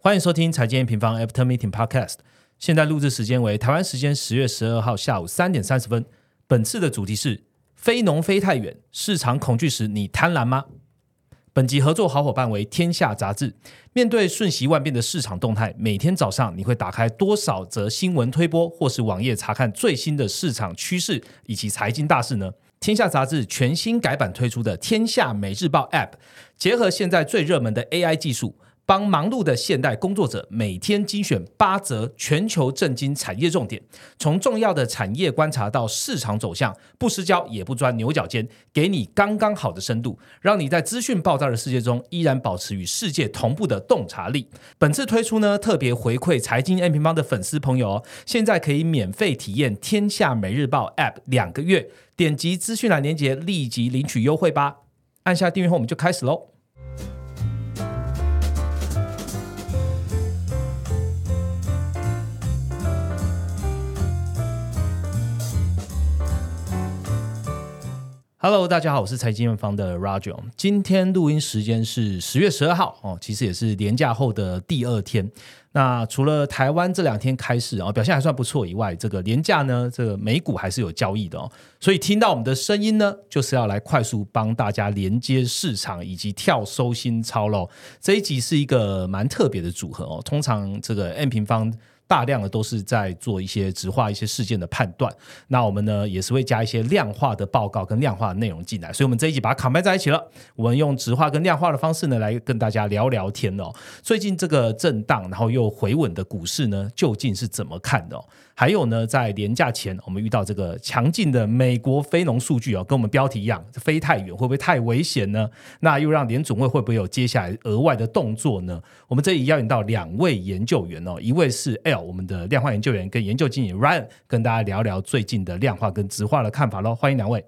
欢迎收听财经平方 After Meeting Podcast。现在录制时间为台湾时间十月十二号下午三点三十分。本次的主题是“非农非太远，市场恐惧时你贪婪吗？”本集合作好伙伴为天下杂志。面对瞬息万变的市场动态，每天早上你会打开多少则新闻推播，或是网页查看最新的市场趋势以及财经大事呢？天下杂志全新改版推出的《天下每日报》App，结合现在最热门的 AI 技术。帮忙碌的现代工作者每天精选八则全球震惊产业重点，从重要的产业观察到市场走向，不失焦也不钻牛角尖，给你刚刚好的深度，让你在资讯爆炸的世界中依然保持与世界同步的洞察力。本次推出呢，特别回馈财经 M 平方的粉丝朋友哦，现在可以免费体验天下每日报 App 两个月，点击资讯栏链接立即领取优惠吧。按下订阅后，我们就开始喽。Hello，大家好，我是财经方的 Roger。今天录音时间是十月十二号哦，其实也是年假后的第二天。那除了台湾这两天开市啊，表现还算不错以外，这个年假呢，这个美股还是有交易的哦。所以听到我们的声音呢，就是要来快速帮大家连接市场以及跳收心操喽。这一集是一个蛮特别的组合哦。通常这个 M 平方。大量的都是在做一些直化一些事件的判断，那我们呢也是会加一些量化的报告跟量化的内容进来，所以我们这一集把它扛掰在一起了。我们用直化跟量化的方式呢来跟大家聊聊天哦。最近这个震荡然后又回稳的股市呢，究竟是怎么看的？还有呢，在年假前我们遇到这个强劲的美国非农数据哦，跟我们标题一样，飞太远会不会太危险呢？那又让联总会会不会有接下来额外的动作呢？我们这里邀请到两位研究员哦，一位是 L。我们的量化研究员跟研究经理 Ryan 跟大家聊聊最近的量化跟直化的看法喽，欢迎两位。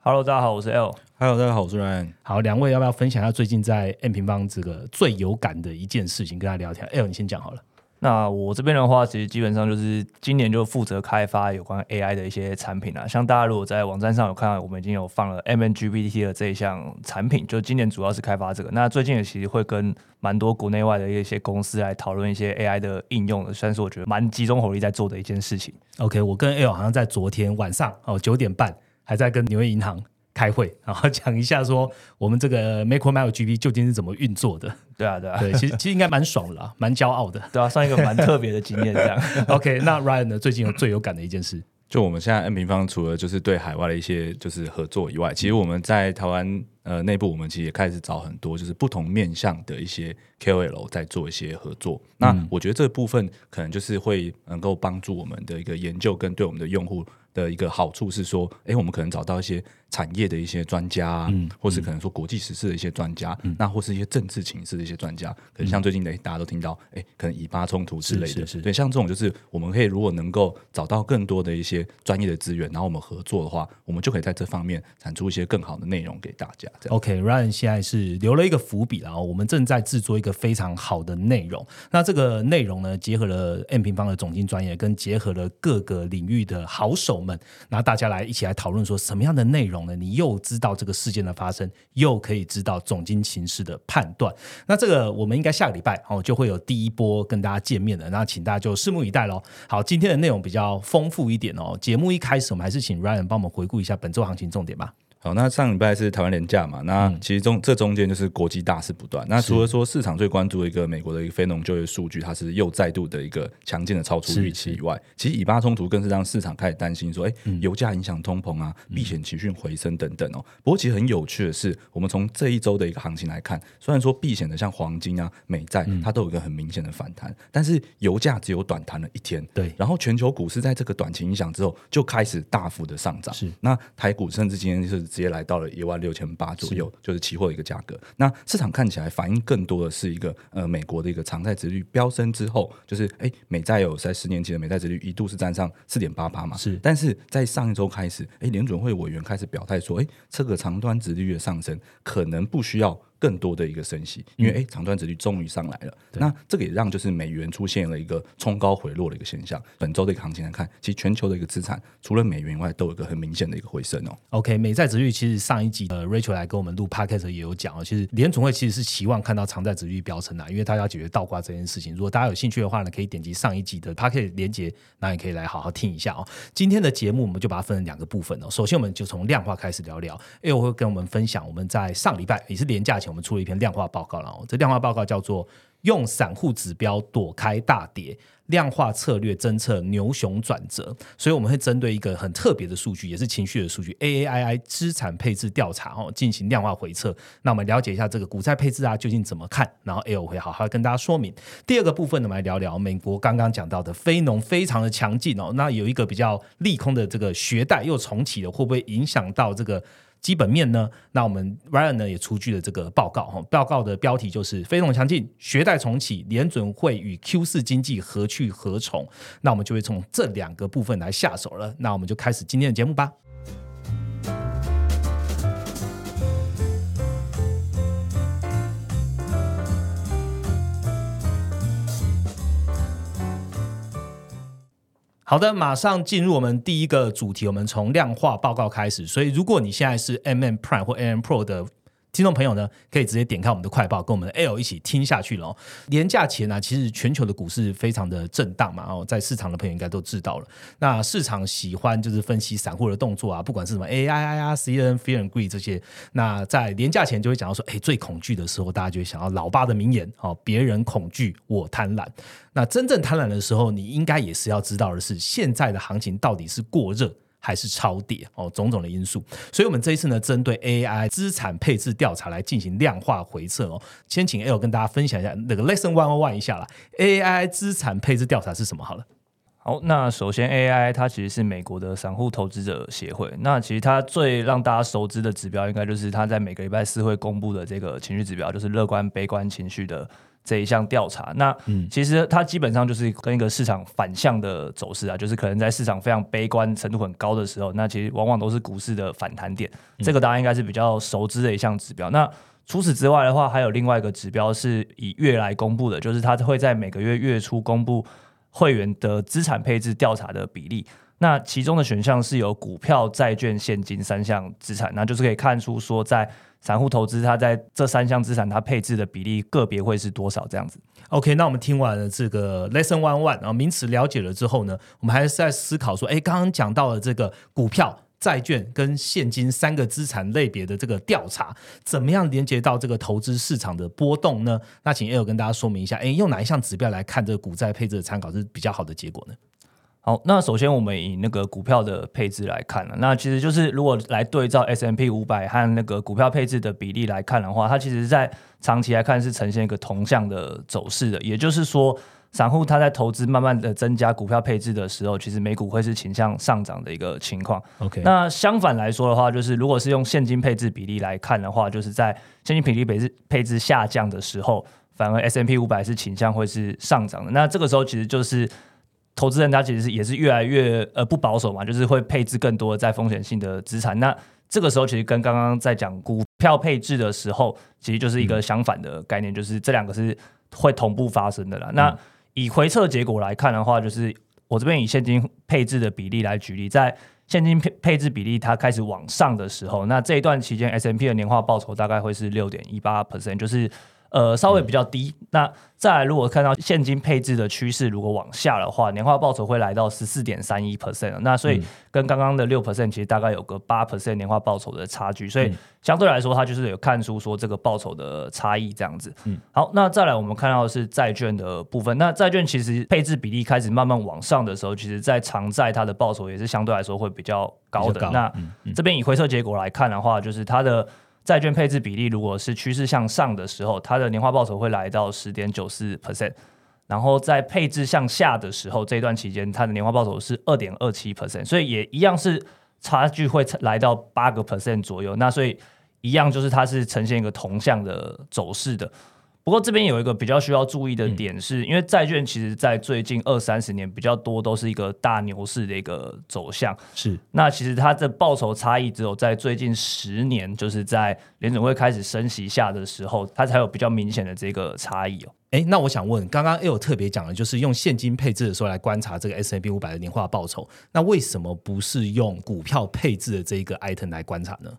Hello，大家好，我是 L。Hello，大家好，我是 Ryan。好，两位要不要分享一下最近在 M 平方这个最有感的一件事情，跟大家聊天？L，你先讲好了。那我这边的话，其实基本上就是今年就负责开发有关 AI 的一些产品啊。像大家如果在网站上有看到，我们已经有放了 MNGPT 的这一项产品，就今年主要是开发这个。那最近也其实会跟蛮多国内外的一些公司来讨论一些 AI 的应用的，算是我觉得蛮集中火力在做的一件事情。OK，我跟 L 好像在昨天晚上哦九点半还在跟纽约银行。开会，然后讲一下说我们这个 Macro Mile GP 究竟是怎么运作的？对啊，对啊，对，其实其实应该蛮爽的，蛮骄傲的，对啊，算一个蛮特别的经验这样。OK，那 Ryan 呢？最近有最有感的一件事，就我们现在 N 平方除了就是对海外的一些就是合作以外，其实我们在台湾呃内部，我们其实也开始找很多就是不同面向的一些 KOL 在做一些合作。那我觉得这部分可能就是会能够帮助我们的一个研究跟对我们的用户的一个好处是说，哎，我们可能找到一些。产业的一些专家，嗯，或是可能说国际时事的一些专家，那或是一些政治情势的一些专家，可能像最近的大家都听到，哎，可能以巴冲突之类的，对，像这种就是我们可以如果能够找到更多的一些专业的资源，然后我们合作的话，我们就可以在这方面产出一些更好的内容给大家。OK，Ryan 现在是留了一个伏笔，然后我们正在制作一个非常好的内容。那这个内容呢，结合了 M 平方的总经专业，跟结合了各个领域的好手们，然后大家来一起来讨论说什么样的内容呢。你又知道这个事件的发生，又可以知道总经情势的判断。那这个我们应该下个礼拜哦就会有第一波跟大家见面的，那请大家就拭目以待喽。好，今天的内容比较丰富一点哦。节目一开始，我们还是请 Ryan 帮我们回顾一下本周行情重点吧。好，那上礼拜是台湾廉价嘛？那其实中这中间就是国际大事不断。那除了说市场最关注的一个美国的一个非农就业数据，它是又再度的一个强劲的超出预期以外，其实以巴冲突更是让市场开始担心说，哎，油价影响通膨啊，避险情绪回升等等哦。不过其实很有趣的是，我们从这一周的一个行情来看，虽然说避险的像黄金啊、美债，它都有一个很明显的反弹，但是油价只有短弹了一天。对，然后全球股市在这个短期影响之后，就开始大幅的上涨。是，那台股甚至今天是直接来到了一万。六千八左右就是期货的一个价格。那市场看起来反映更多的是一个呃美国的一个常态值率飙升之后，就是哎美债有在十年期的美债值率一度是站上四点八八嘛，是。但是在上一周开始，哎联准会委员开始表态说，哎这个长端值率的上升可能不需要。更多的一个升息，因为哎，长端值率终于上来了。那这个也让就是美元出现了一个冲高回落的一个现象。本周的一个行情来看，其实全球的一个资产除了美元以外，都有一个很明显的一个回升哦。OK，美债值率其实上一集呃 Rachel 来跟我们录 Podcast 也有讲哦，其实联总会其实是期望看到长债值率飙升的，因为他要解决倒挂这件事情。如果大家有兴趣的话呢，可以点击上一集的 Podcast 连接，那也可以来好好听一下哦。今天的节目我们就把它分成两个部分哦。首先我们就从量化开始聊聊，因为我会跟我们分享我们在上礼拜也是年假前我们出了一篇量化报告了。这量化报告叫做。用散户指标躲开大跌，量化策略侦测牛熊转折，所以我们会针对一个很特别的数据，也是情绪的数据 A A I I 资产配置调查哦，进行量化回测。那我们了解一下这个股债配置啊，究竟怎么看？然后 L 会好好跟大家说明。第二个部分呢，我们来聊聊美国刚刚讲到的非农非常的强劲哦，那有一个比较利空的这个学贷又重启了，会不会影响到这个？基本面呢？那我们 Ryan 呢也出具了这个报告哈，报告的标题就是“非农强劲，学贷重启，联准会与 Q 四经济何去何从”。那我们就会从这两个部分来下手了。那我们就开始今天的节目吧。好的，马上进入我们第一个主题。我们从量化报告开始。所以，如果你现在是 M M Prime 或 M M Pro 的。听众朋友呢，可以直接点开我们的快报，跟我们的 L 一起听下去了。哦。年假前呢，其实全球的股市非常的震荡嘛。哦，在市场的朋友应该都知道了。那市场喜欢就是分析散户的动作啊，不管是什么 A I I 啊、C N Fear and Greed 这些。那在年假前就会讲到说，哎，最恐惧的时候，大家就会想到老爸的名言：哦，别人恐惧，我贪婪。那真正贪婪的时候，你应该也是要知道的是，现在的行情到底是过热。还是超跌哦，种种的因素，所以我们这一次呢，针对 AI 资产配置调查来进行量化回测哦。先请 L 跟大家分享一下那个 Lesson One One 一下啦。AI 资产配置调查是什么？好了，好，那首先 AI 它其实是美国的散户投资者协会，那其实它最让大家熟知的指标，应该就是它在每个礼拜四会公布的这个情绪指标，就是乐观、悲观情绪的。这一项调查，那其实它基本上就是跟一个市场反向的走势啊，就是可能在市场非常悲观程度很高的时候，那其实往往都是股市的反弹点。这个大家应该是比较熟知的一项指标。那除此之外的话，还有另外一个指标是以月来公布的，就是它会在每个月月初公布会员的资产配置调查的比例。那其中的选项是有股票、债券、现金三项资产，那就是可以看出说在。散户投资，它在这三项资产，它配置的比例个别会是多少？这样子。OK，那我们听完了这个 Lesson One One，然后名词了解了之后呢，我们还是在思考说，哎，刚刚讲到了这个股票、债券跟现金三个资产类别的这个调查，怎么样连接到这个投资市场的波动呢？那请 L 跟大家说明一下，哎，用哪一项指标来看这个股债配置的参考是比较好的结果呢？好，那首先我们以那个股票的配置来看了，那其实就是如果来对照 S M P 五百和那个股票配置的比例来看的话，它其实在长期来看是呈现一个同向的走势的。也就是说，散户他在投资慢慢的增加股票配置的时候，其实美股会是倾向上涨的一个情况。OK，那相反来说的话，就是如果是用现金配置比例来看的话，就是在现金比例配置配置下降的时候，反而 S M P 五百是倾向会是上涨的。那这个时候其实就是。投资人他其实是也是越来越呃不保守嘛，就是会配置更多在风险性的资产。那这个时候其实跟刚刚在讲股票配置的时候，其实就是一个相反的概念，就是这两个是会同步发生的啦。那以回撤结果来看的话，就是我这边以现金配置的比例来举例，在现金配配置比例它开始往上的时候，那这一段期间 S M P 的年化报酬大概会是六点一八 percent，就是。呃，稍微比较低。那再来，如果看到现金配置的趋势如果往下的话，年化报酬会来到十四点三一 percent。那所以跟刚刚的六 percent 其实大概有个八 percent 年化报酬的差距。所以相对来说，它就是有看出说这个报酬的差异这样子。嗯，好，那再来我们看到的是债券的部分。那债券其实配置比例开始慢慢往上的时候，其实在长债它的报酬也是相对来说会比较高的。那这边以回测结果来看的话，就是它的。债券配置比例如果是趋势向上的时候，它的年化报酬会来到十点九四 percent，然后在配置向下的时候，这段期间它的年化报酬是二点二七 percent，所以也一样是差距会来到八个 percent 左右。那所以一样就是它是呈现一个同向的走势的。不过这边有一个比较需要注意的点是，因为债券其实在最近二三十年比较多都是一个大牛市的一个走向。是，那其实它的报酬差异只有在最近十年，就是在联准会开始升息下的时候，它才有比较明显的这个差异哦。哎，那我想问，刚刚 L 特别讲的就是用现金配置的时候来观察这个 S M B 五百的年化报酬，那为什么不是用股票配置的这一个 item 来观察呢？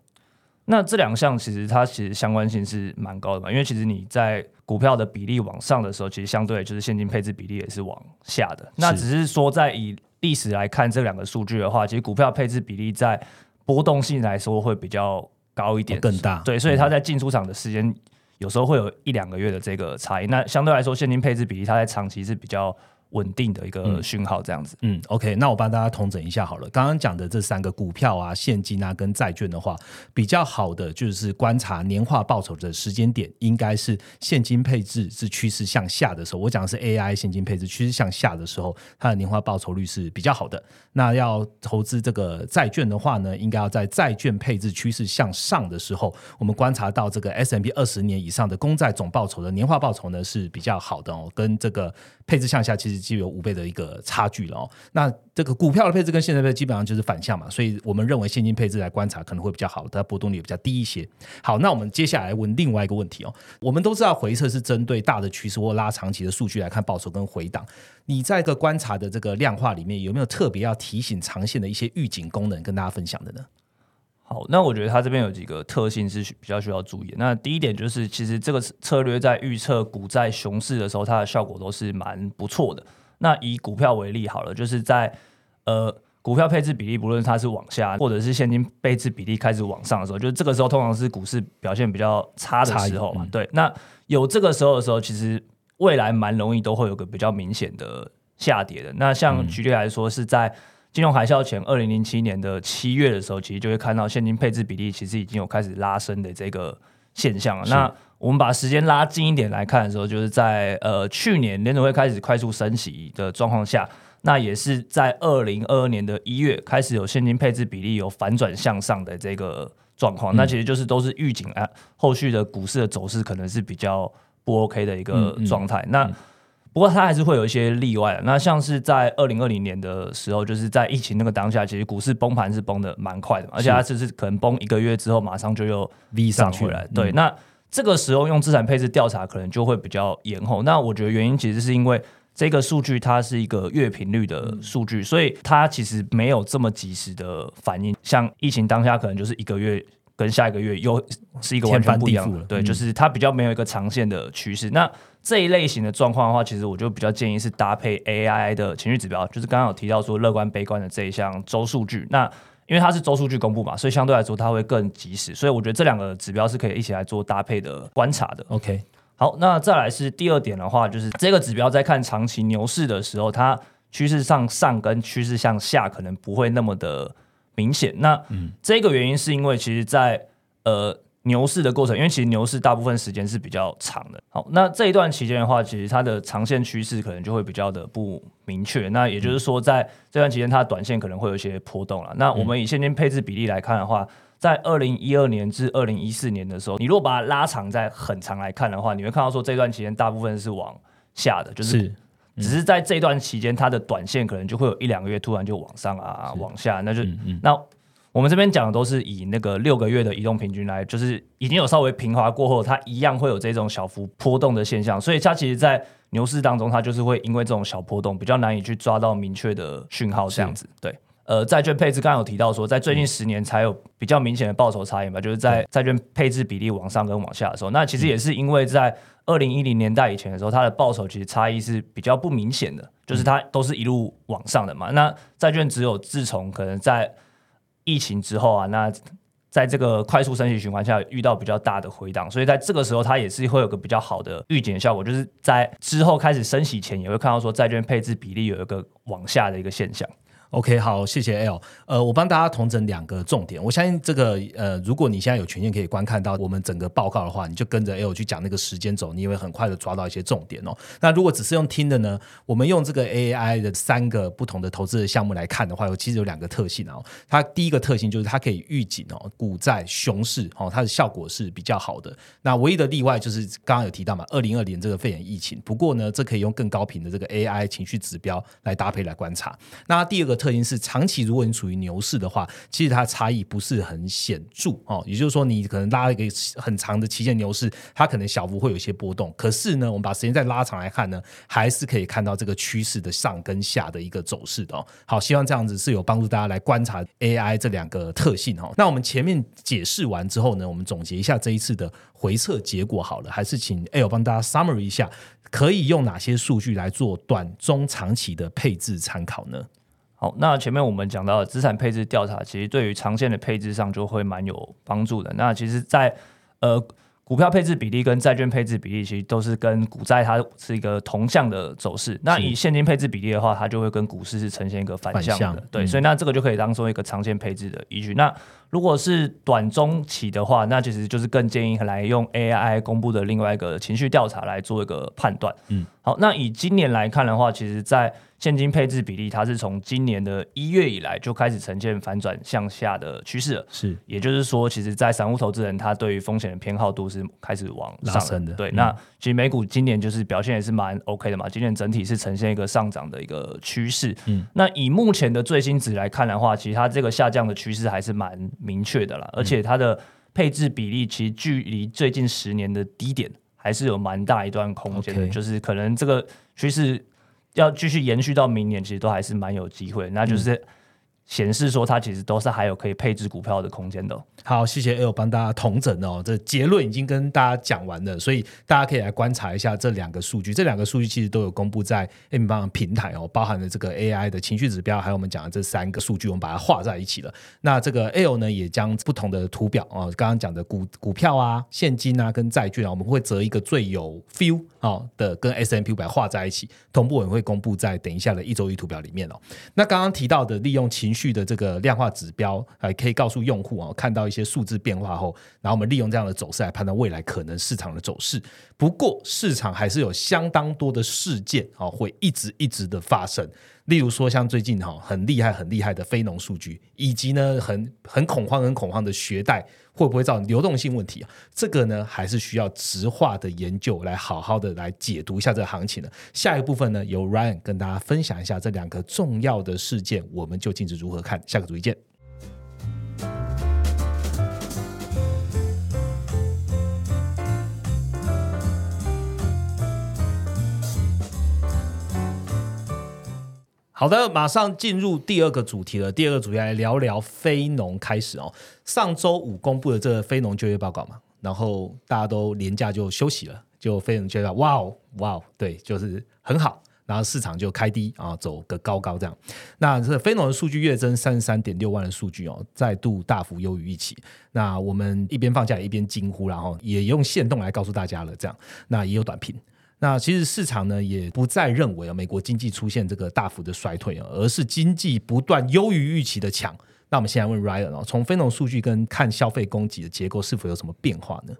那这两项其实它其实相关性是蛮高的嘛，因为其实你在股票的比例往上的时候，其实相对就是现金配置比例也是往下的。那只是说在以历史来看这两个数据的话，其实股票配置比例在波动性来说会比较高一点，更大。对，所以它在进出场的时间。有时候会有一两个月的这个差异，那相对来说，现金配置比例它在长期是比较。稳定的一个讯号，这样子。嗯，OK，那我帮大家统整一下好了。刚刚讲的这三个股票啊、现金啊跟债券的话，比较好的就是观察年化报酬的时间点，应该是现金配置是趋势向下的时候。我讲的是 AI 现金配置趋势向下的时候，它的年化报酬率是比较好的。那要投资这个债券的话呢，应该要在债券配置趋势向上的时候，我们观察到这个 S M P 二十年以上的公债总报酬的年化报酬呢是比较好的哦，跟这个配置向下其实。就有五倍的一个差距了哦。那这个股票的配置跟现在配置基本上就是反向嘛，所以我们认为现金配置来观察可能会比较好，它波动率也比较低一些。好，那我们接下来问另外一个问题哦。我们都知道回测是针对大的趋势或拉长期的数据来看报酬跟回档。你在一个观察的这个量化里面，有没有特别要提醒长线的一些预警功能跟大家分享的呢？好，那我觉得它这边有几个特性是比较需要注意。那第一点就是，其实这个策略在预测股债熊市的时候，它的效果都是蛮不错的。那以股票为例好了，就是在呃股票配置比例，不论它是往下，或者是现金配置比例开始往上的时候，就是这个时候通常是股市表现比较差的时候嘛。对，那有这个时候的时候，其实未来蛮容易都会有个比较明显的下跌的。那像举例来说，是在金融海啸前，二零零七年的七月的时候，其实就会看到现金配置比例其实已经有开始拉升的这个现象了。那我们把时间拉近一点来看的时候，就是在呃去年联储会开始快速升息的状况下，那也是在二零二二年的一月开始有现金配置比例有反转向上的这个状况。那其实就是都是预警啊，后续的股市的走势可能是比较不 OK 的一个状态。那不过它还是会有一些例外。那像是在二零二零年的时候，就是在疫情那个当下，其实股市崩盘是崩的蛮快的，而且它只是可能崩一个月之后，马上就又 V 上去了。对，那这个时候用资产配置调查可能就会比较延后。那我觉得原因其实是因为这个数据它是一个月频率的数据，所以它其实没有这么及时的反应。像疫情当下可能就是一个月跟下一个月又是一个完全不一样的，对，就是它比较没有一个长线的趋势。那这一类型的状况的话，其实我就比较建议是搭配 AI 的情绪指标，就是刚刚有提到说乐观、悲观的这一项周数据。那因为它是周数据公布嘛，所以相对来说它会更及时。所以我觉得这两个指标是可以一起来做搭配的观察的。OK，好，那再来是第二点的话，就是这个指标在看长期牛市的时候，它趋势上上跟趋势向下可能不会那么的明显。那这个原因是因为其实，在呃。牛市的过程，因为其实牛市大部分时间是比较长的。好，那这一段期间的话，其实它的长线趋势可能就会比较的不明确。那也就是说，在这段期间，它的短线可能会有一些波动了。那我们以现金配置比例来看的话，在二零一二年至二零一四年的时候，你如果把它拉长在很长来看的话，你会看到说这段期间大部分是往下的，就是只是在这段期间，它的短线可能就会有一两个月突然就往上啊，往下，那就那。我们这边讲的都是以那个六个月的移动平均来，就是已经有稍微平滑过后，它一样会有这种小幅波动的现象。所以它其实，在牛市当中，它就是会因为这种小波动，比较难以去抓到明确的讯号这样子。对，呃，债券配置刚刚有提到说，在最近十年才有比较明显的报酬差异嘛，就是在债券配置比例往上跟往下的时候，那其实也是因为在二零一零年代以前的时候，它的报酬其实差异是比较不明显的，就是它都是一路往上的嘛。那债券只有自从可能在疫情之后啊，那在这个快速升级循环下遇到比较大的回档，所以在这个时候它也是会有个比较好的预警效果，就是在之后开始升息前也会看到说债券配置比例有一个往下的一个现象。OK，好，谢谢 L。呃，我帮大家统整两个重点。我相信这个呃，如果你现在有权限可以观看到我们整个报告的话，你就跟着 L 去讲那个时间轴，你也会很快的抓到一些重点哦。那如果只是用听的呢，我们用这个 AI 的三个不同的投资的项目来看的话，有其实有两个特性哦。它第一个特性就是它可以预警哦，股债熊市哦，它的效果是比较好的。那唯一的例外就是刚刚有提到嘛，二零二零这个肺炎疫情。不过呢，这可以用更高频的这个 AI 情绪指标来搭配来观察。那第二个特性是，长期如果你处于牛市的话，其实它差异不是很显著哦。也就是说，你可能拉一个很长的期限牛市，它可能小幅会有一些波动。可是呢，我们把时间再拉长来看呢，还是可以看到这个趋势的上跟下的一个走势的哦。好，希望这样子是有帮助大家来观察 AI 这两个特性哦。那我们前面解释完之后呢，我们总结一下这一次的回测结果好了，还是请 L 帮大家 summary 一下。可以用哪些数据来做短、中、长期的配置参考呢？好，那前面我们讲到的资产配置调查，其实对于长线的配置上就会蛮有帮助的。那其实，在呃。股票配置比例跟债券配置比例其实都是跟股债它是一个同向的走势。那以现金配置比例的话，它就会跟股市是呈现一个反向的。对，所以那这个就可以当做一个长线配置的依据。那如果是短中期的话，那其实就是更建议来用 AI 公布的另外一个情绪调查来做一个判断。嗯，好，那以今年来看的话，其实在现金配置比例，它是从今年的一月以来就开始呈现反转向下的趋势了。是，也就是说，其实，在散户投资人他对于风险的偏好度是开始往上升的。对，那其实美股今年就是表现也是蛮 OK 的嘛，今年整体是呈现一个上涨的一个趋势。嗯，那以目前的最新值来看的话，其实它这个下降的趋势还是蛮明确的啦，而且它的配置比例其实距离最近十年的低点还是有蛮大一段空间的，就是可能这个趋势。要继续延续到明年，其实都还是蛮有机会。那就是。显示说它其实都是还有可以配置股票的空间的。好，谢谢 L 帮大家同整哦，这结论已经跟大家讲完了，所以大家可以来观察一下这两个数据。这两个数据其实都有公布在 M 帮平台哦，包含了这个 AI 的情绪指标，还有我们讲的这三个数据，我们把它画在一起了。那这个 L 呢，也将不同的图表哦，刚刚讲的股股票啊、现金啊、跟债券啊，我们会择一个最有 feel 哦的跟 S M P 五百画在一起，同步我也会公布在等一下的一周一图表里面哦。那刚刚提到的利用情续的这个量化指标，还可以告诉用户啊，看到一些数字变化后，然后我们利用这样的走势来判断未来可能市场的走势。不过，市场还是有相当多的事件啊，会一直一直的发生。例如说，像最近哈很厉害、很厉害的非农数据，以及呢很很恐慌、很恐慌的学贷，会不会造成流动性问题啊？这个呢，还是需要直化的研究来好好的来解读一下这个行情的。下一部分呢，由 Ryan 跟大家分享一下这两个重要的事件，我们究竟是如何看。下个主题见。好的，马上进入第二个主题了。第二个主题来聊聊非农开始哦。上周五公布的这个非农就业报告嘛，然后大家都年假就休息了，就非农觉得哇哦哇哦，对，就是很好，然后市场就开低啊，走个高高这样。那这非农的数据月增三十三点六万的数据哦，再度大幅优于预期。那我们一边放假一边惊呼，然后也用线动来告诉大家了，这样那也有短评。那其实市场呢也不再认为啊美国经济出现这个大幅的衰退啊，而是经济不断优于预期的强。那我们现在问 Ryan 哦，从非农数据跟看消费供给的结构是否有什么变化呢？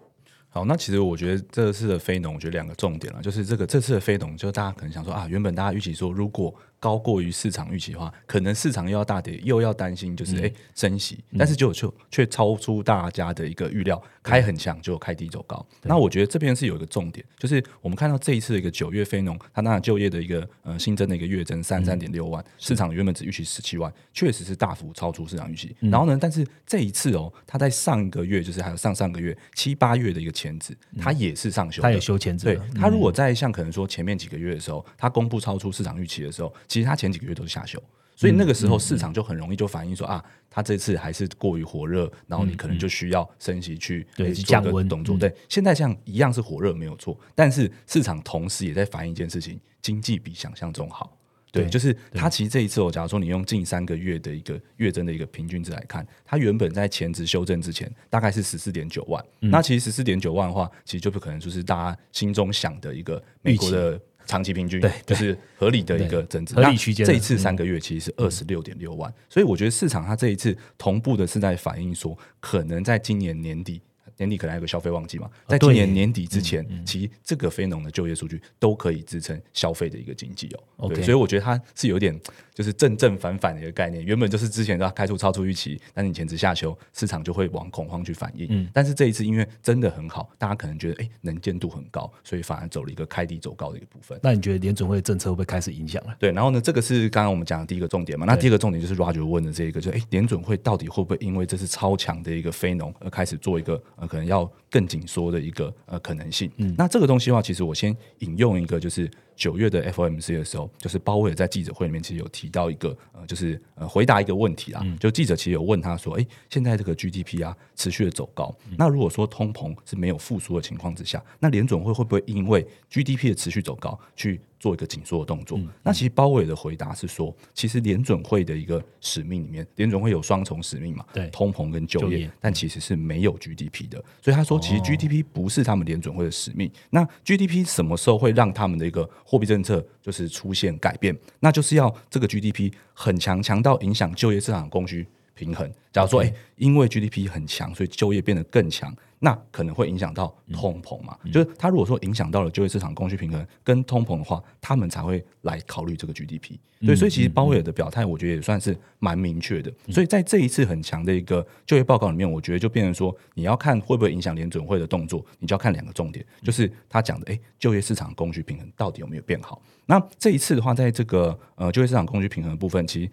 好，那其实我觉得这次的非农，我觉得两个重点了，就是这个这次的非农，就大家可能想说啊，原本大家预期说如果高过于市场预期的话，可能市场又要大跌，又要担心就是哎升息，但是就就却超出大家的一个预料，开很强就开低走高。那我觉得这边是有一个重点，就是我们看到这一次的一个九月非农，它那就业的一个呃新增的一个月增三三点六万，市场原本只预期十七万，确实是大幅超出市场预期。然后呢，但是这一次哦，它在上一个月就是还有上上个月七八月的一个前值，它也是上修，它也修前值。对，它如果在像可能说前面几个月的时候，它公布超出市场预期的时候。其实他前几个月都是下修，所以那个时候市场就很容易就反映说啊，他这次还是过于火热，然后你可能就需要升息去对降温动作。对，现在像一样是火热没有错，但是市场同时也在反映一件事情，经济比想象中好。对，就是它其实这一次，我假如说你用近三个月的一个月增的一个平均值来看，它原本在前值修正之前大概是十四点九万，那其实十四点九万的话，其实就不可能就是大家心中想的一个美国的。长期平均，就是合理的一个增值，合理区间这一次三个月其实是二十六点六万，所以我觉得市场它这一次同步的是在反映说，可能在今年年底。年底可能还有个消费旺季嘛，在今年年底之前，其实这个非农的就业数据都可以支撑消费的一个经济哦。所以我觉得它是有点就是正正反反的一个概念。原本就是之前它开出超出预期，但是你前值下修，市场就会往恐慌去反应。嗯但是这一次因为真的很好，大家可能觉得哎能见度很高，所以反而走了一个开低走高的一个部分。那你觉得联准会政策会不会开始影响了？对，然后呢，这个是刚刚我们讲的第一个重点嘛。那第二个重点就是 Roger 问的这一个，就是哎，联准会到底会不会因为这是超强的一个非农而开始做一个呃可能要更紧缩的一个呃可能性？嗯，那这个东西的话，其实我先引用一个，就是九月的 FOMC 的时候，就是鲍威尔在记者会里面其实有提到一个呃，就是呃回答一个问题啦，就记者其实有问他说，哎，现在这个 GDP 啊持续的走高，那如果说通膨是没有复苏的情况之下，那联准会会不会因为 GDP 的持续走高去做一个紧缩的动作？那其实鲍威尔的回答是说，其实联准会的一个使命里面，联准会有双重使命嘛，对通膨跟就业，就业但其实是没有 GDP 的。所以他说，其实 GDP 不是他们联准会的使命。那 GDP 什么时候会让他们的一个货币政策就是出现改变？那就是要这个 GDP 很强，强到影响就业市场供需平衡。假如说，哎、因为 GDP 很强，所以就业变得更强，那可能会影响到通膨嘛？就是它如果说影响到了就业市场供需平衡跟通膨的话，他们才会来考虑这个 GDP。对，所以其实鲍威尔的表态，我觉得也算是蛮明确的。所以在这一次很强的一个就业报告里面，我觉得就变成说，你要看会不会影响联准会的动作，你就要看两个重点，就是他讲的，哎，就业市场供需平衡到底有没有变好？那这一次的话，在这个呃就业市场供需平衡的部分，其实。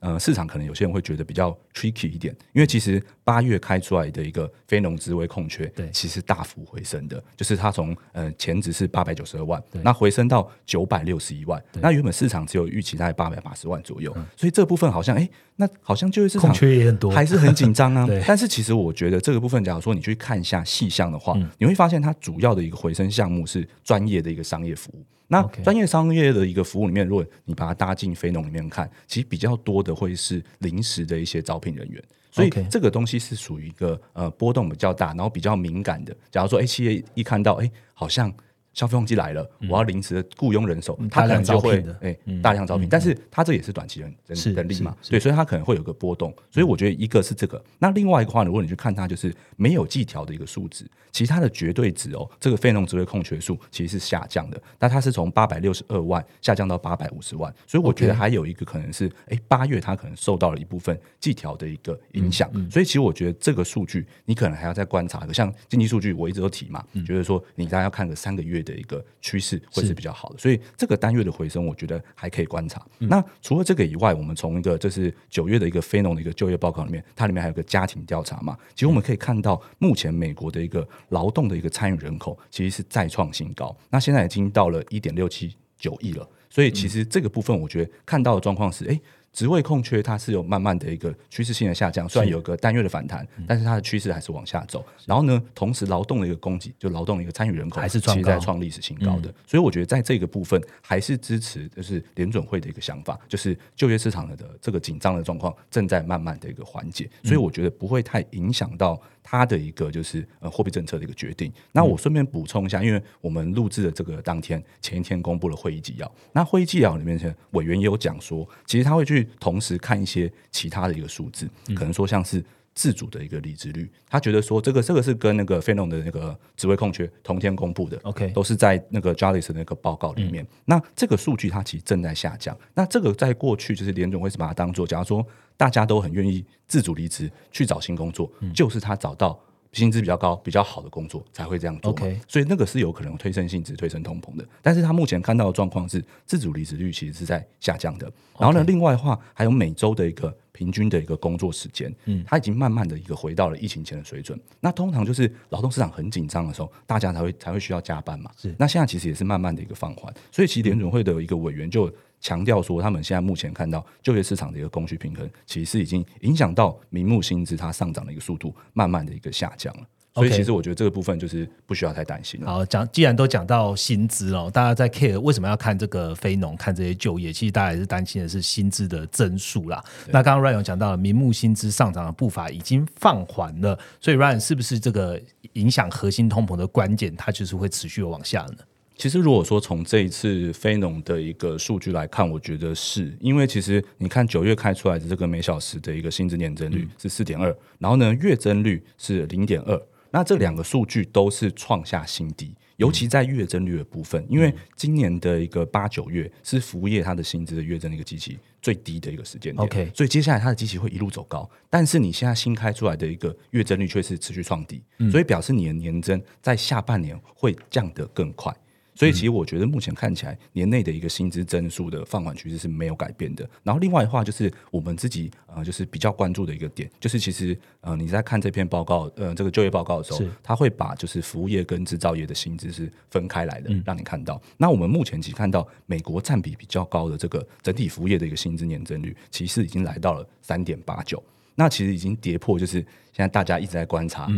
呃，市场可能有些人会觉得比较 tricky 一点，因为其实八月开出来的一个非农职位空缺，对。其实大幅回升的，就是它从呃前值是八百九十二万，那回升到九百六十一万，那原本市场只有预期在八百八十万左右，所以这部分好像哎，那好像就业市场空缺也很多，还是很紧张啊。但是其实我觉得这个部分，假如说你去看一下细项的话，嗯。你会发现它主要的一个回升项目是专业的一个商业服务。那专业商业的一个服务里面，如果你把它搭进非农里面看，其实比较多的会是临时的一些招聘人员。所以这个东西是属于一个呃波动比较大，然后比较敏感的。假如说，哎，企业一看到，哎，好像消费旺季来了，我要临时的雇佣人手，他可能就会哎大量招聘，但是他这也是短期人是人人力嘛，对，所以他可能会有个波动。所以我觉得一个是这个，那另外一个话，如果你去看它就是没有计调的一个数值，其实它的绝对值哦，这个非农职位空缺数其实是下降的，那它是从八百六十二万下降到八百五十万，所以我觉得还有一个可能是，哎，八月它可能受到了一部分计调的一个影响，嗯所以其实我觉得这个数据你可能还要再观察一个，像经济数据我一直都提嘛，觉得说你大概要看个三个月的一个趋势会是。是比较好的，所以这个单月的回升，我觉得还可以观察。嗯。那除了这个以外，我们从一个这是九月的一个非农的一个就业报告里面，它里面还有个家庭调查嘛，其实我们可以看到，目前美国的一个劳动的一个参与人口其实是再创新高，那现在已经到了一点六七九亿了。所以其实这个部分，我觉得看到的状况是，哎，职位空缺它是有慢慢的一个趋势性的下降，虽然有个单月的反弹，但是它的趋势还是往下走。然后呢，同时劳动的一个供给，就劳动的一个参与人口还是其在创历史新高的。所以我觉得在这个部分还是支持，就是联准会的一个想法，就是就业市场的这个紧张的状况正在慢慢的一个缓解，所以我觉得不会太影响到它的一个就是呃货币政策的一个决定。那我顺便补充一下，因为我们录制的这个当天前一天公布了会议纪要，那会议纪要里面委员也有讲说，其实他会去同时看一些其他的一个数字，可能说像是。自主的一个离职率，他觉得说这个这个是跟那个费农的那个职位空缺同天公布的 OK 都是在那个 Jarvis 的那个报告里面。那这个数据它其实正在下降。那这个在过去就是联总会是把它当做，假如说大家都很愿意自主离职去找新工作，就是他找到薪资比较高、比较好的工作才会这样做。OK 所以那个是有可能推升薪资、推升通膨的。但是他目前看到的状况是，自主离职率其实是在下降的。然后呢另外的话还有每周的一个平均的一个工作时间，嗯，它已经慢慢的一个回到了疫情前的水准。那通常就是劳动市场很紧张的时候，大家才会才会需要加班嘛。是那现在其实也是慢慢的一个放缓，所以其实联准会的一个委员就强调说，他们现在目前看到就业市场的一个供需平衡，其实已经影响到名目薪资它上涨的一个速度，慢慢的一个下降了。所以其实我觉得这个部分就是不需要太担心了。好，讲既然都讲到薪资哦，大家在 care 为什么要看这个非农，看这些就业，其实大家也是担心的是薪资的增速啦。那刚刚 Ryan 有讲到了，名目薪资上涨的步伐已经放缓了，所以 Ryan 是不是这个影响核心通膨的关键，它就是会持续的往下呢？其实，如果说从这一次非农的一个数据来看，我觉得是因为其实你看九月开出来的这个每小时的一个薪资年增率是四点二，然后呢月增率是零点二，那这两个数据都是创下新低，尤其在月增率的部分，因为今年的一个八九月是服务业它的薪资的月增的一个机器最低的一个时间点。OK 所以接下来它的机器会一路走高，但是你现在新开出来的一个月增率却是持续创低，所以表示你的年增在下半年会降得更快。所以其实我觉得目前看起来年内的一个薪资增速的放缓趋势是没有改变的。然后另外的话就是我们自己呃就是比较关注的一个点，就是其实呃你在看这篇报告呃这个就业报告的时候是，它会把就是服务业跟制造业的薪资是分开来的，让你看到。那我们目前其实看到美国占比比较高的这个整体服务业的一个薪资年增率，其实已经来到了三点八九。那其实已经跌破，就是现在大家一直在观察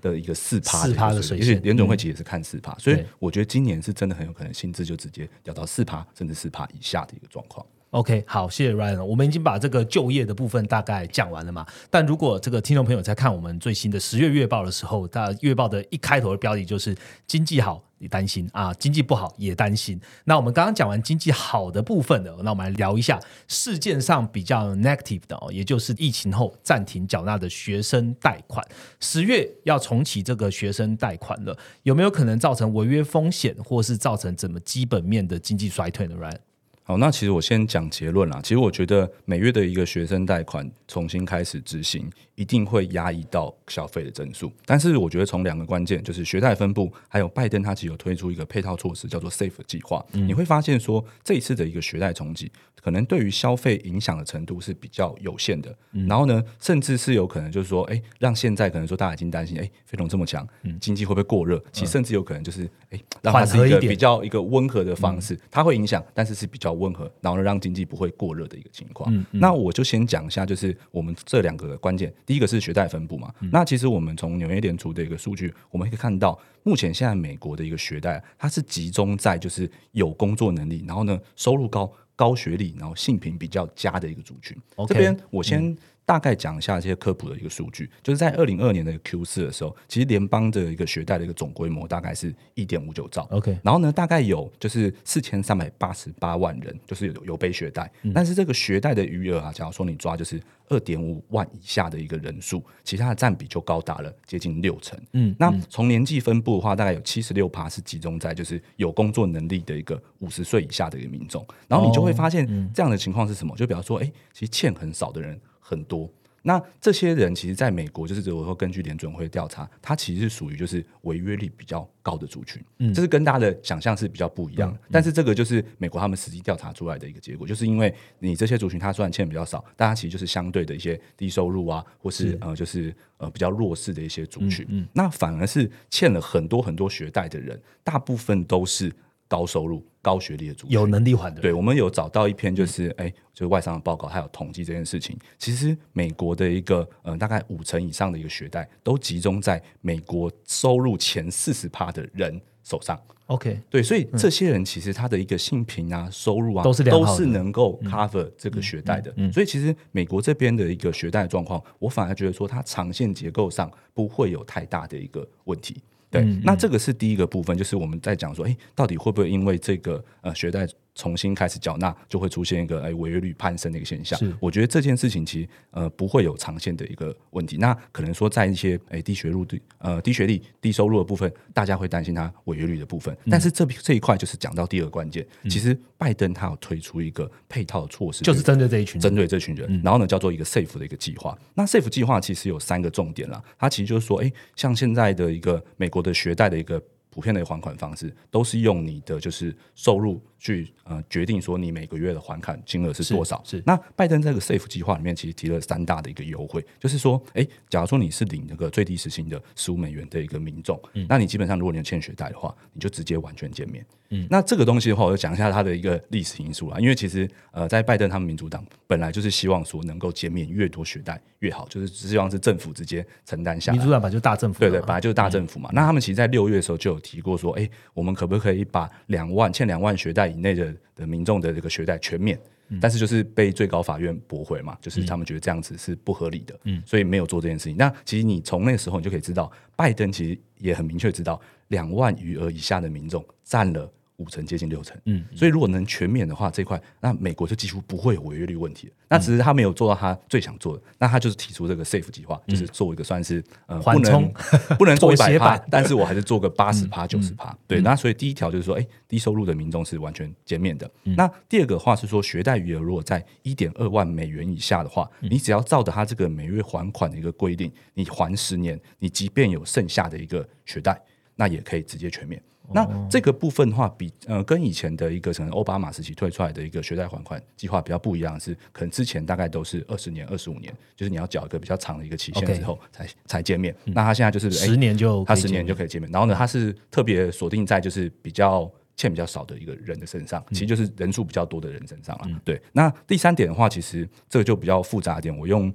的一个四趴四趴的水线联准会其实也是看四趴，所以我觉得今年是真的很有可能薪资就直接掉到四趴甚至四趴以下的一个状况。OK，好，谢谢 Ryan。我们已经把这个就业的部分大概讲完了嘛？但如果这个听众朋友在看我们最新的十月月报的时候，大月报的一开头的标题就是“经济好也担心啊，经济不好也担心”。那我们刚刚讲完经济好的部分的，那我们来聊一下事件上比较 negative 的哦，也就是疫情后暂停缴纳的学生贷款，十月要重启这个学生贷款了，有没有可能造成违约风险，或是造成怎么基本面的经济衰退呢？Ryan？好，那其实我先讲结论啦。其实我觉得每月的一个学生贷款重新开始执行，一定会压抑到消费的增速。但是我觉得从两个关键，就是学贷分布，还有拜登他其实有推出一个配套措施，叫做 SAFE 计划。你会发现说，这一次的一个学贷冲击，可能对于消费影响的程度是比较有限的。然后呢，甚至是有可能就是说，哎，让现在可能说大家已经担心，哎，非农这么强，经济会不会过热？其实甚至有可能就是，哎，让它是一个比较一个温和的方式，它会影响，但是是比较温和，然后呢让经济不会过热的一个情况。那我就先讲一下，就是我们这两个关键，第一个是学贷分布嘛。那其实我们从纽约联储的一个数据，我们可以看到，目前现在美国的一个学贷，它是集中在就是有工作能力，然后呢收入高、高学历，然后性平比较佳的一个族群。这边我先大概讲一下这些科普的一个数据，就是在二零二年的 Q 四的时候，其实联邦的一个学贷的一个总规模大概是一点五九兆。OK 然后呢，大概有就是四千三百八十八万人，就是有有背学贷，但是这个学贷的余额啊，假如说你抓就是二点五万以下的一个人数，其他的占比就高达了接近六成。嗯那从年纪分布的话，大概有七十六趴是集中在就是有工作能力的一个五十岁以下的一个民众，然后你就会发现这样的情况是什么？就比方说，哎，其实欠很少的人很多。那这些人其实在美国，就是我说根据联准会调查，他其实是属于就是违约率比较高的族群，嗯，这是跟大家的想象是比较不一样。的。但是这个就是美国他们实际调查出来的一个结果，就是因为你这些族群他虽然欠比较少，但他其实就是相对的一些低收入啊，或是呃就是呃比较弱势的一些族群，那反而是欠了很多很多学贷的人，大部分都是高收入、高学历的族群，有能力还的人，对，我们有找到一篇就是哎、就是外商的报告，还有统计这件事情。其实美国的一个呃大概五成以上的一个学贷，都集中在美国收入前四十趴的人手上。OK，对，所以这些人其实他的一个性平啊、收入啊，都是都是能够 cover 这个学贷的。所以其实美国这边的一个学贷状况，我反而觉得说它长线结构上不会有太大的一个问题。对，那这个是第一个部分，就是我们在讲说，哎，到底会不会因为这个呃学贷重新开始缴纳，就会出现一个哎违约率攀升的一个现象是？我觉得这件事情其实呃不会有长线的一个问题。那可能说在一些哎低学入的呃低学历、低收入的部分，大家会担心它违约率的部分。但是这这一块就是讲到第二个关键，其实拜登他有推出一个配套的措施，就是针对这一群人，针对这群人，然后呢叫做一个 SAFE 的一个计划。那 SAFE 计划其实有三个重点啦，它其实就是说，哎，像现在的一个美国的学贷的一个。普遍的还款方式都是用你的就是收入去呃决定说你每个月的还款金额是多少。是是那拜登这个 SAFE 计划里面其实提了三大的一个优惠，就是说，哎，假如说你是领那个最低时薪的十五美元的一个民众，嗯那你基本上如果你有欠学贷的话，你就直接完全减免。嗯，那这个东西的话，我就讲一下它的一个历史因素啦。因为其实呃，在拜登他们民主党本来就是希望说能够减免越多学贷越好，就是希望是政府直接承担下来民。主党本来就是大政府嘛，对对，本来就是大政府嘛。那他们其实，在六月的时候就有提过说，哎，我们可不可以把两万欠两万学贷以内的的民众的这个学贷全免？但是就是被最高法院驳回嘛，就是他们觉得这样子是不合理的，嗯，所以没有做这件事情。那其实你从那个时候你就可以知道，拜登其实也很明确知道，两万余额以下的民众占了五成接近六成，嗯，所以如果能全免的话，这一块那美国就几乎不会有违约率问题。那只是他没有做到他最想做的，那他就是提出这个 safe 计划，就是做一个算是呃不能缓冲不能做一百趴但是我还是做个八十趴九十趴。对，那所以第一条就是说，哎，低收入的民众是完全减免的。那第二个话是说，学贷余额如果在一点二万美元以下的话，你只要照着他这个每月还款的一个规定，你还十年，你即便有剩下的一个学贷，那也可以直接全免。那这个部分的话，比呃跟以前的一个可能奥巴马时期推出来的一个学贷还款计划比较不一样，是可能之前大概都是二十年、二十五年，就是你要缴一个比较长的一个期限之后才才见面。那他现在就是哎十年就他十年就可以见面。然后呢，他是特别锁定在就是比较欠比较少的一个人的身上，其实就是人数比较多的人身上了。对，那第三点的话，其实这个就比较复杂一点，我用。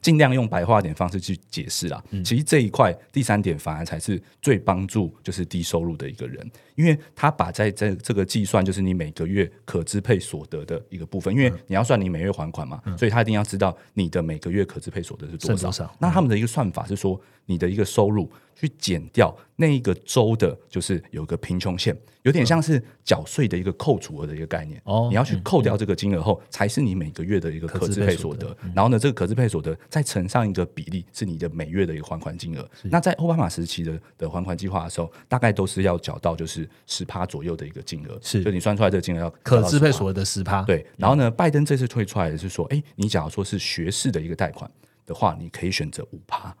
尽量用白话点方式去解释啦。其实这一块第三点反而才是最帮助就是低收入的一个人，因为他把在这这个计算就是你每个月可支配所得的一个部分，因为你要算你每月还款嘛，所以他一定要知道你的每个月可支配所得是多少。多少那他们的一个算法是说，你的一个收入去减掉那一个州的，就是有一个贫穷线，有点像是缴税的一个扣除额的一个概念。哦你要去扣掉这个金额后，才是你每个月的一个可支配所得。嗯然后呢，这个可支配所得再乘上一个比例，是你的每月的一个还款金额。那在奥巴马时期的的还款计划的时候，大概都是要缴到就是十趴左右的一个金额。是就你算出来这个金额要可缴到10%支配所得的十趴，对，然后呢，拜登这次推出来的是说，哎，你假如说是学士的一个贷款的话，你可以选择五趴。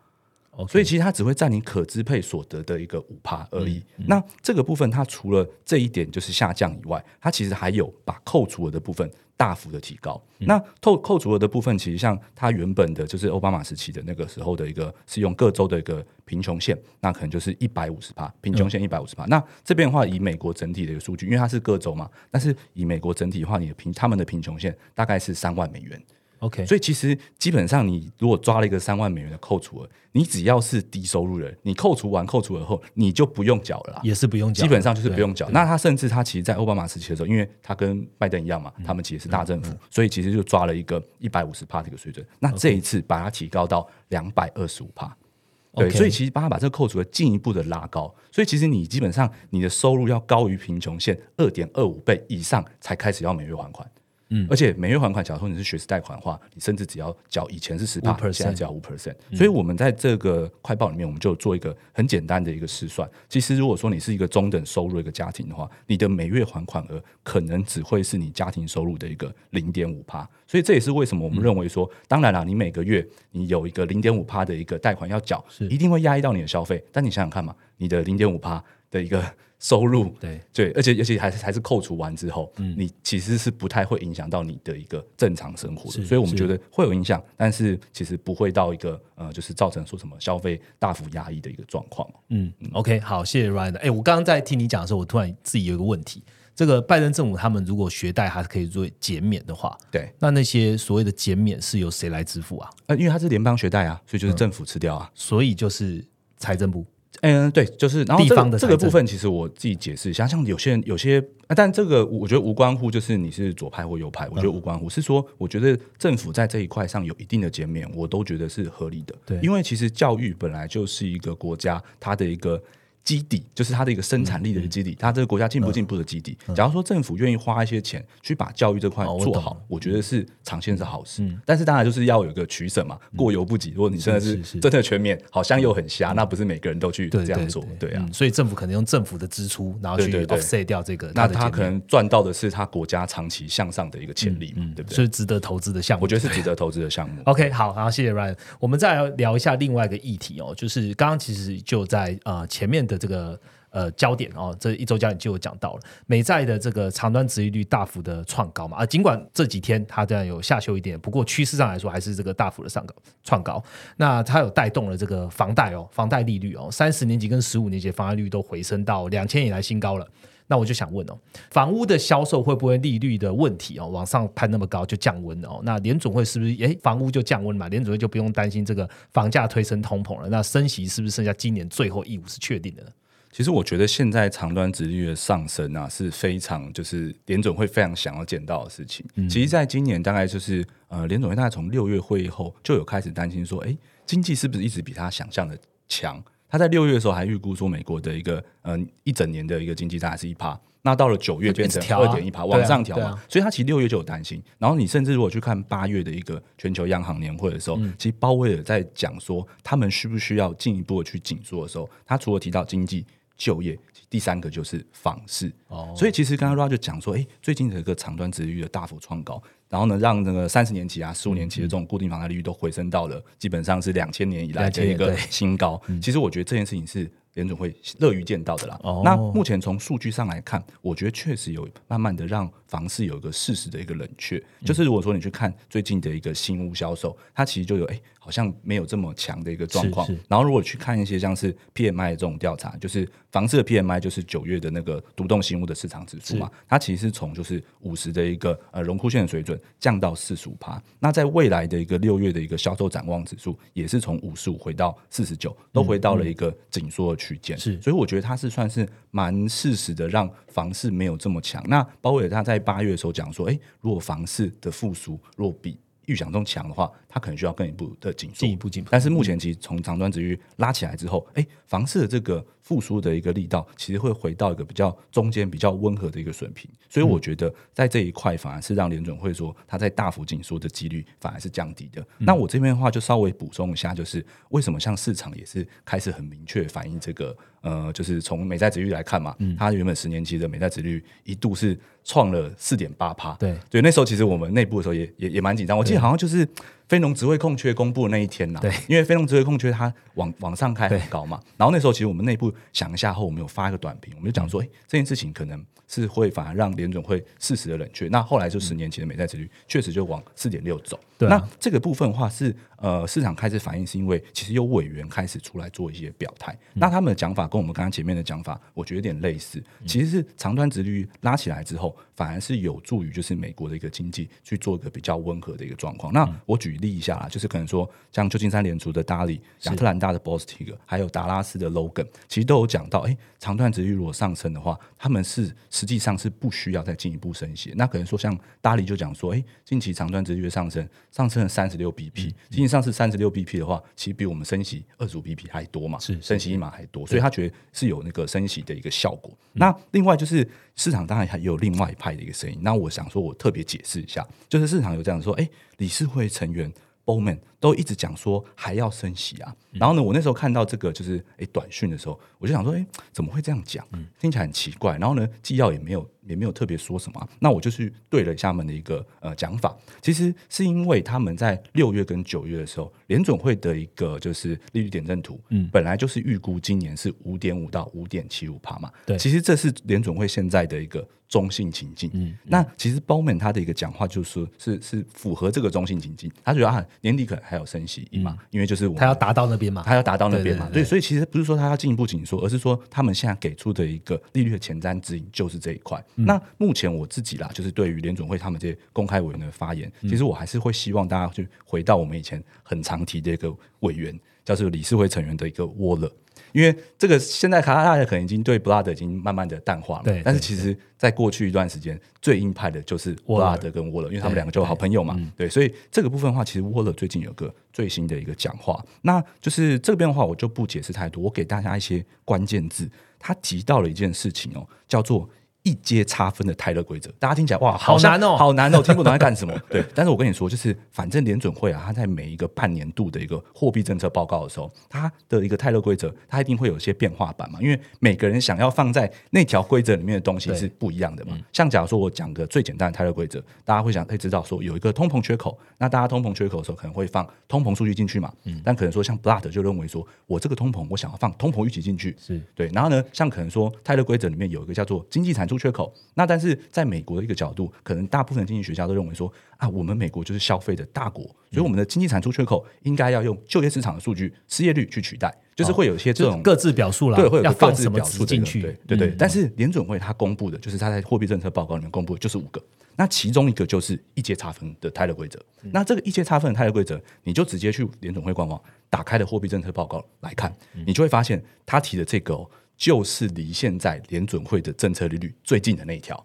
所以其实它只会占你可支配所得的一个五趴而已。嗯那这个部分，它除了这一点就是下降以外，它其实还有把扣除额的部分大幅的提高。嗯那扣扣除额的部分，其实像它原本的就是奥巴马时期的那个时候的一个是用各州的一个贫穷线，那可能就是一百五十趴，贫穷线一百五十趴。那这边的话，以美国整体的一个数据，因为它是各州嘛，但是以美国整体的话，你的贫他们的贫穷线大概是三万美元。OK，所以其实基本上，你如果抓了一个三万美元的扣除额，你只要是低收入人，你扣除完扣除额后，你就不用缴了啦。也是不用缴，基本上就是不用缴。那他甚至他其实，在奥巴马时期的时候，因为他跟拜登一样嘛，他们其实是大政府，所以其实就抓了一个一百五十帕的一个水准。那这一次把它提高到两百二十五帕。对所以其实帮他把这个扣除额进一步的拉高，所以其实你基本上你的收入要高于贫穷线二点二五倍以上才开始要每月还款。嗯，而且每月还款，假如说你是学士贷款的话，你甚至只要缴以前是十帕，5%现在只要五 percent。所以我们在这个快报里面，我们就做一个很简单的一个试算。其实如果说你是一个中等收入的一个家庭的话，你的每月还款额可能只会是你家庭收入的一个零点五帕。所以这也是为什么我们认为说，当然啦，你每个月你有一个零点五帕的一个贷款要缴，一定会压抑到你的消费。但你想想看嘛，你的零点五帕的一个收入，对对，而且而且还是还是扣除完之后，你其实是不太会影响到你的一个正常生活的，所以我们觉得会有影响，但是其实不会到一个呃，就是造成说什么消费大幅压抑的一个状况。嗯，OK，好，谢谢 Ryan 的。哎，我刚刚在听你讲的时候，我突然自己有一个问题：这个拜登政府他们如果学贷还可以做减免的话，对，那那些所谓的减免是由谁来支付啊？呃，因为它是联邦学贷啊，所以就是政府吃掉啊。所以就是财政部。嗯，对，就是然后这个地方的这个部分，其实我自己解释一下，像有些人有些，啊但这个我觉得无关乎就是你是左派或右派，我觉得无关乎，是说我觉得政府在这一块上有一定的减免，我都觉得是合理的。对因为其实教育本来就是一个国家它的一个。基底就是它的一个生产力的一个基底，它这个国家进不进步的基底。假如说政府愿意花一些钱去把教育这块做好，我觉得是长线是好事。但是当然就是要有个取舍嘛，过犹不及。如果你真的是真的全面，好像又很瞎，那不是每个人都去这样做，对啊嗯。所以政府可能用政府的支出，然后去 offset 掉这个那他可能赚到的是他国家长期向上的一个潜力嘛，对不对？所以值得投资的项目。我觉得是值得投资的项目。OK，好，然后谢谢 Ryan。我们再来聊一下另外一个议题哦，就是刚刚其实就在呃前面的这个呃焦点哦，这一周焦点就有讲到了，美债的这个长端值利率大幅的创高嘛啊，尽管这几天它这样有下修一点，不过趋势上来说还是这个大幅的上高创高。那它有带动了这个房贷哦，房贷利率哦，三十年级跟十五年级房贷利率都回升到两千以来新高了。那我就想问哦，房屋的销售会不会利率的问题哦往上攀那么高就降温哦？那联总会是不是诶房屋就降温嘛？联总会就不用担心这个房价推升通膨了？那升息是不是剩下今年最后一舞是确定的呢？其实我觉得现在长端殖利率的上升啊，是非常就是联总会非常想要见到的事情。其实，在今年大概就是呃，联总会大概从六月会议后就有开始担心说，哎，经济是不是一直比他想象的强？他在六月的时候还预估说美国的一个嗯、一整年的一个经济大概是一趴，那到了九月变成二点一趴，往上调嘛，啊啊所以他其实六月就有担心。然后你甚至如果去看八月的一个全球央行年会的时候，嗯其实鲍威尔在讲说他们需不需要进一步的去紧缩的时候，他除了提到经济、就业，第三个就是房市。哦所以其实刚刚 Ra 就讲说，哎、最近的一个长端值利率的大幅创高，然后呢，让那个三十年期啊、十五年期的这种固定房贷利率都回升到了基本上是两千年以来的一个新高。其实我觉得这件事情是联准会乐于见到的啦。哦那目前从数据上来看，我觉得确实有慢慢的让房市有一个事实的一个冷却。就是如果说你去看最近的一个新屋销售，它其实就有哎、好像没有这么强的一个状况。然后如果去看一些像是 PMI 的这种调查，就是房市的 PMI 就是九月的那个独栋新屋的市场指数嘛，它其实是从就是五十的一个呃荣枯线的水准降到四十五趴。那在未来的一个六月的一个销售展望指数也是从五十五回到四十九，都回到了一个紧缩的区间。是所以我觉得它是算是蛮适时的，让房市没有这么强。那鲍威尔他在八月的时候讲说，诶，如果房市的复苏若比预想中强的话，它可能需要更一步的紧缩，进一步进步但是目前其实从长端值域拉起来之后，哎，房市的这个复苏的一个力道，其实会回到一个比较中间、比较温和的一个水平。所以我觉得在这一块反而是让联准会说它在大幅紧缩的几率反而是降低的。那我这边的话就稍微补充一下，就是为什么像市场也是开始很明确反映这个呃，就是从美债值率来看嘛，它原本十年期的美债值率一度是创了四点八趴，对。对，那时候其实我们内部的时候也也也蛮紧张，我记得好像就是非农职位空缺公布的那一天呐，对，因为非农职位空缺它往往上开很高嘛，然后那时候其实我们内部想一下后，我们有发一个短评，我们就讲说，哎、这件事情可能是会反而让联准会适时的冷却，那后来就十年前的美债值率确实就往四点六走，对啊。那这个部分的话是呃市场开始反应，是因为其实有委员开始出来做一些表态，那他们的讲法跟我们刚刚前面的讲法，我觉得有点类似，其实是长端值率拉起来之后，反而是有助于就是美国的一个经济去做一个比较温和的一个状况。那我举例一下啦，就是可能说像旧金山联储的达里、亚特兰大的 Bostic，还有达拉斯的 Logan，其实都有讲到，哎，长段值率如果上升的话，他们是实际上是不需要再进一步升息。那可能说像达里就讲说，哎，近期长段值率的上升，上升了三十六 BP，仅仅上是三十六 BP 的话，其实比我们升息二十五 BP 还多嘛，是升息一码还多，所以他觉得是有那个升息的一个效果。那另外就是市场当然还有另外一派的一个声音，那我想说我特别解释一下，就是市场有这样说，哎，理事会成员 Bowman 都一直讲说还要升息啊。然后呢，我那时候看到这个就是诶短讯的时候，我就想说，诶怎么会这样讲？听起来很奇怪。然后呢，纪要也没有也没有特别说什么啊、那我就去对了一下他们的一个呃讲法，其实是因为他们在六月跟九月的时候，联总会的一个就是利率点阵图，嗯，本来就是预估今年是五点五到五点七五帕嘛。对其实这是联总会现在的一个中性情境。嗯，那其实 Bowman 他的一个讲话就是说是是符合这个中性情境，他觉得啊年底可能还有升息一码，因为就是我他要达到那边嘛，他要达到那边嘛，对所以其实不是说他要进一步紧缩，而是说他们现在给出的一个利率的前瞻指引就是这一块。嗯。那目前我自己啦，就是对于联准会他们这些公开委员的发言，嗯。其实我还是会希望大家去回到我们以前很常提的一个委员，叫做理事会成员的一个沃勒。因为这个现在卡大家可能已经对布拉德已经慢慢的淡化了，但是其实，在过去一段时间，最硬派的就是布拉德跟沃勒，因为他们两个就是好朋友嘛，对，所以这个部分的话，其实沃勒最近有个最新的一个讲话，那就是这边的话，我就不解释太多，我给大家一些关键字，他提到了一件事情哦，叫做。一阶差分的泰勒规则，大家听起来哇，好难哦。好难哦，听不懂在干什么。对，但是我跟你说，就是反正联准会啊，它在每一个半年度的一个货币政策报告的时候，它的一个泰勒规则，它一定会有一些变化版嘛，因为每个人想要放在那条规则里面的东西是不一样的嘛。像假如说我讲个最简单的泰勒规则，大家会想会知道说有一个通膨缺口，那大家通膨缺口的时候可能会放通膨数据进去嘛，但可能说像 Blood 就认为说我这个通膨我想要放通膨预期进去，是。对，然后呢，像可能说泰勒规则里面有一个叫做经济产出缺口，那但是在美国的一个角度，可能大部分的经济学家都认为说啊，我们美国就是消费的大国，所以我们的经济产出缺口应该要用就业市场的数据、失业率去取代，就是会有一些这种。就是各自表述啦，对，会有各自表述进去，对对对。嗯但是联准会它公布的，就是它在货币政策报告里面公布的，就是五个。那其中一个就是一阶差分的泰勒规则。嗯那这个一阶差分的泰勒规则，你就直接去联总会官网打开的货币政策报告来看，嗯你就会发现他提的这个、哦、就是离现在联准会的政策利率最近的那一条。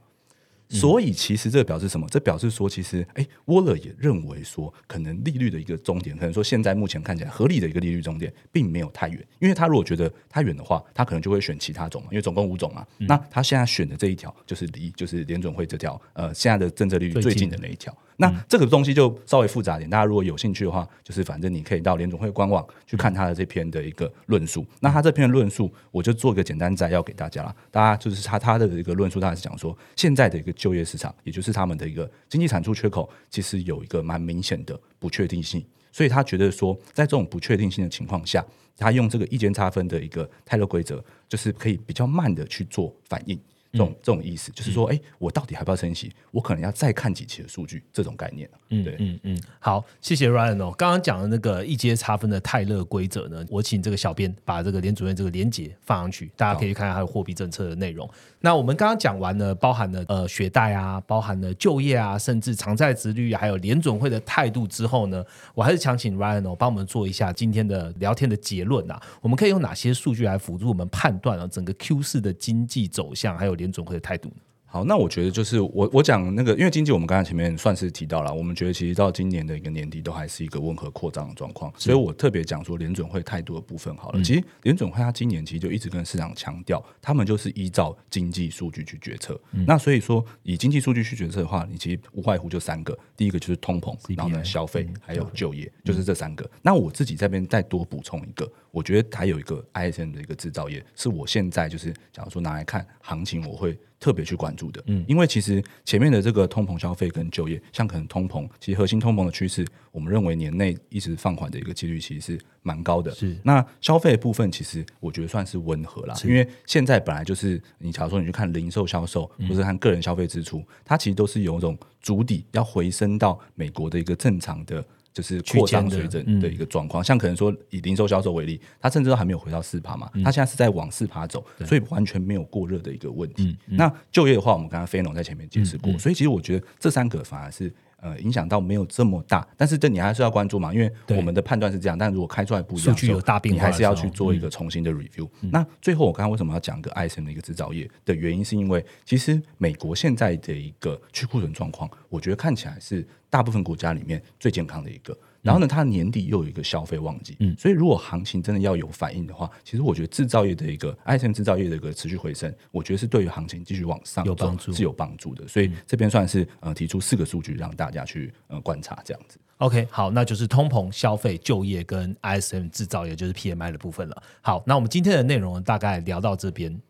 所以其实这表示什么？这表示说，其实哎，沃勒也认为说，可能利率的一个终点，可能说现在目前看起来合理的一个利率终点，并没有太远。因为他如果觉得太远的话，他可能就会选其他种嘛，因为总共五种嘛。那他现在选的这一条，就是离就是联准会这条呃现在的政策利率最近的那一条。那这个东西就稍微复杂点，大家如果有兴趣的话，就是反正你可以到联总会官网去看他的这篇的一个论述。那他这篇论述，我就做一个简单摘要给大家了。大家就是他他的一个论述，大概是讲说，现在的一个就业市场，也就是他们的一个经济产出缺口，其实有一个蛮明显的不确定性。所以他觉得说，在这种不确定性的情况下，他用这个意见差分的一个泰勒规则，就是可以比较慢的去做反应。这种这种意思就是说，哎，我到底还不要升息？我可能要再看几期的数据，这种概念嗯，对，嗯嗯，好，谢谢 Ryan 哦。刚刚讲的那个一阶差分的泰勒规则呢，我请这个小编把这个联主任这个连接放上去，大家可以去看看它的货币政策的内容。那我们刚刚讲完了，包含了呃学贷啊，包含了就业啊，甚至偿债值率，还有联准会的态度之后呢，我还是想请 Ryan 哦帮我们做一下今天的聊天的结论啊。我们可以用哪些数据来辅助我们判断啊整个 Q 四的经济走向，还有联总会的态度呢？好，那我觉得就是我我讲那个，因为经济我们刚才前面算是提到了，我们觉得其实到今年的一个年底都还是一个温和扩张的状况，所以我特别讲说联准会态度的部分好了。其实联准会它今年其实就一直跟市场强调，他们就是依照经济数据去决策。那所以说以经济数据去决策的话，你其实无外乎就三个，第一个就是通膨，然后呢消费还有就业，就是这三个。那我自己这边再多补充一个，我觉得还有一个 ISM 的一个制造业，是我现在就是假如说拿来看行情，我会。特别去关注的，嗯，因为其实前面的这个通膨消费跟就业，像可能通膨，其实核心通膨的趋势，我们认为年内一直放缓的一个几率其实是蛮高的。是那消费部分，其实我觉得算是温和啦，因为现在本来就是你假如说你去看零售销售，或者看个人消费支出，它其实都是有一种主底要回升到美国的一个正常的。就是扩张水准的一个状况，像可能说以零售销售为例，它甚至都还没有回到四趴嘛，它现在是在往四趴走，所以完全没有过热的一个问题。那就业的话，我们刚刚飞龙在前面解释过，所以其实我觉得这三个反而是。呃，影响到没有这么大，但是这你还是要关注嘛，因为我们的判断是这样。但如果开出来不一样，数据有大变化，你还是要去做一个重新的 review。那最后，我刚刚为什么要讲个 ISM 的一个制造业的原因，是因为其实美国现在的一个去库存状况，我觉得看起来是大部分国家里面最健康的一个。然后呢，它年底又有一个消费旺季，嗯，所以如果行情真的要有反应的话，其实我觉得制造业的一个 ISM 制造业的一个持续回升，我觉得是对于行情继续往上有帮助，是有帮助的。所以这边算是呃提出四个数据让大家去呃观察这样子。OK，好，那就是通膨、消费、就业跟 ISM 制造业，就是 PMI 的部分了。好，那我们今天的内容大概聊到这边。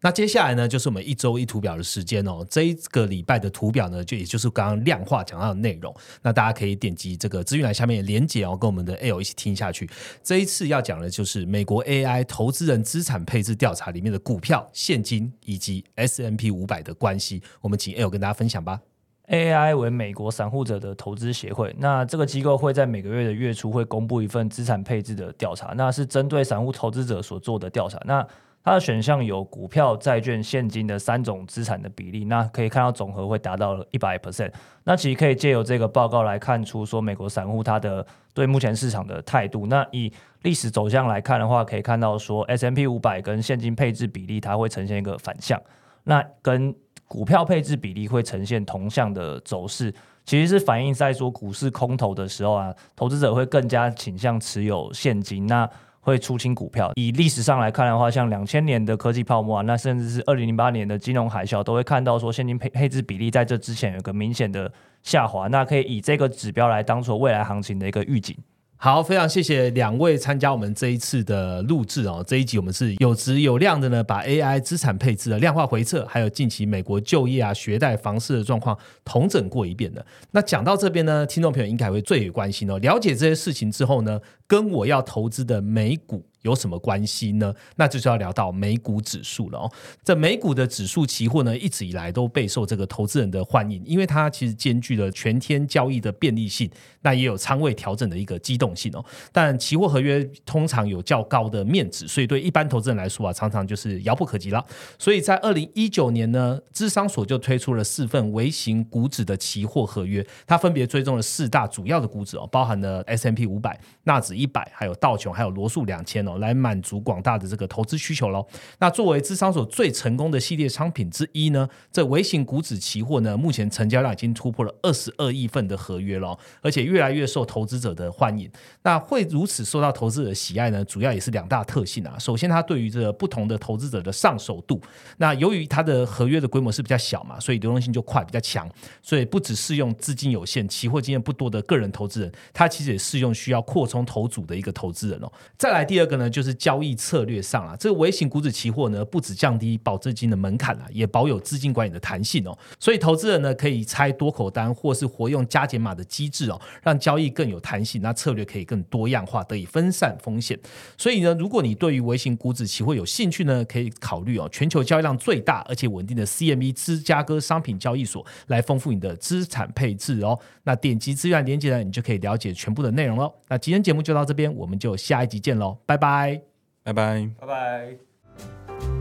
那接下来呢，就是我们一周一图表的时间哦。这一个礼拜的图表呢，就也就是刚刚量化讲到的内容。那大家可以点击这个资讯栏下面的连接哦，跟我们的 L 一起听下去。这一次要讲的就是美国 AI 投资人资产配置调查里面的股票、现金以及 S M P 五百的关系。我们请 L 跟大家分享吧。AI 为美国散户者的投资协会，那这个机构会在每个月的月初会公布一份资产配置的调查，那是针对散户投资者所做的调查。那它的选项有股票、债券、现金的三种资产的比例，那可以看到总和会达到一百 percent。那其实可以借由这个报告来看出，说美国散户它的对目前市场的态度。那以历史走向来看的话，可以看到说 S M P 五百跟现金配置比例它会呈现一个反向，那跟股票配置比例会呈现同向的走势，其实是反映在说股市空头的时候啊，投资者会更加倾向持有现金。那会出清股票。以历史上来看的话，像两千年的科技泡沫啊，那甚至是二零零八年的金融海啸，都会看到说现金配配置比例在这之前有个明显的下滑。那可以以这个指标来当做未来行情的一个预警。好，非常谢谢两位参加我们这一次的录制哦。这一集我们是有质有量的呢，把 AI 资产配置的量化回测，还有近期美国就业啊、学贷、房市的状况统整过一遍的。那讲到这边呢，听众朋友应该会最有关心哦。了解这些事情之后呢，跟我要投资的美股。有什么关系呢？那就是要聊到美股指数了哦。这美股的指数期货呢，一直以来都备受这个投资人的欢迎，因为它其实兼具了全天交易的便利性，那也有仓位调整的一个机动性哦。但期货合约通常有较高的面值，所以对一般投资人来说啊，常常就是遥不可及了。所以在二零一九年呢，智商所就推出了四份微型股指的期货合约，它分别追踪了四大主要的股指哦，包含了 S M P 五百、纳指一百、还有道琼、还有罗素两千。哦，来满足广大的这个投资需求喽。那作为资商所最成功的系列商品之一呢，这微型股指期货呢，目前成交量已经突破了二十二亿份的合约了，而且越来越受投资者的欢迎。那会如此受到投资者喜爱呢？主要也是两大特性啊。首先，它对于这个不同的投资者的上手度。那由于它的合约的规模是比较小嘛，所以流动性就快，比较强。所以不只适用资金有限、期货经验不多的个人投资人，它其实也适用需要扩充投组的一个投资人哦。再来第二个呢，就是交易策略上啊，这个微型股指期货呢，不止降低保证金的门槛啊，也保有资金管理的弹性哦。所以投资人呢，可以拆多口单，或是活用加减码的机制哦，让交易更有弹性，那策略可以更多样化，得以分散风险。所以呢，如果你对于微型股指期货有兴趣呢，可以考虑哦，全球交易量最大而且稳定的 CME 芝加哥商品交易所来丰富你的资产配置哦。那点击资源连接呢，你就可以了解全部的内容喽。那今天节目就到到这边我们就下一集见喽拜拜。拜拜。拜拜。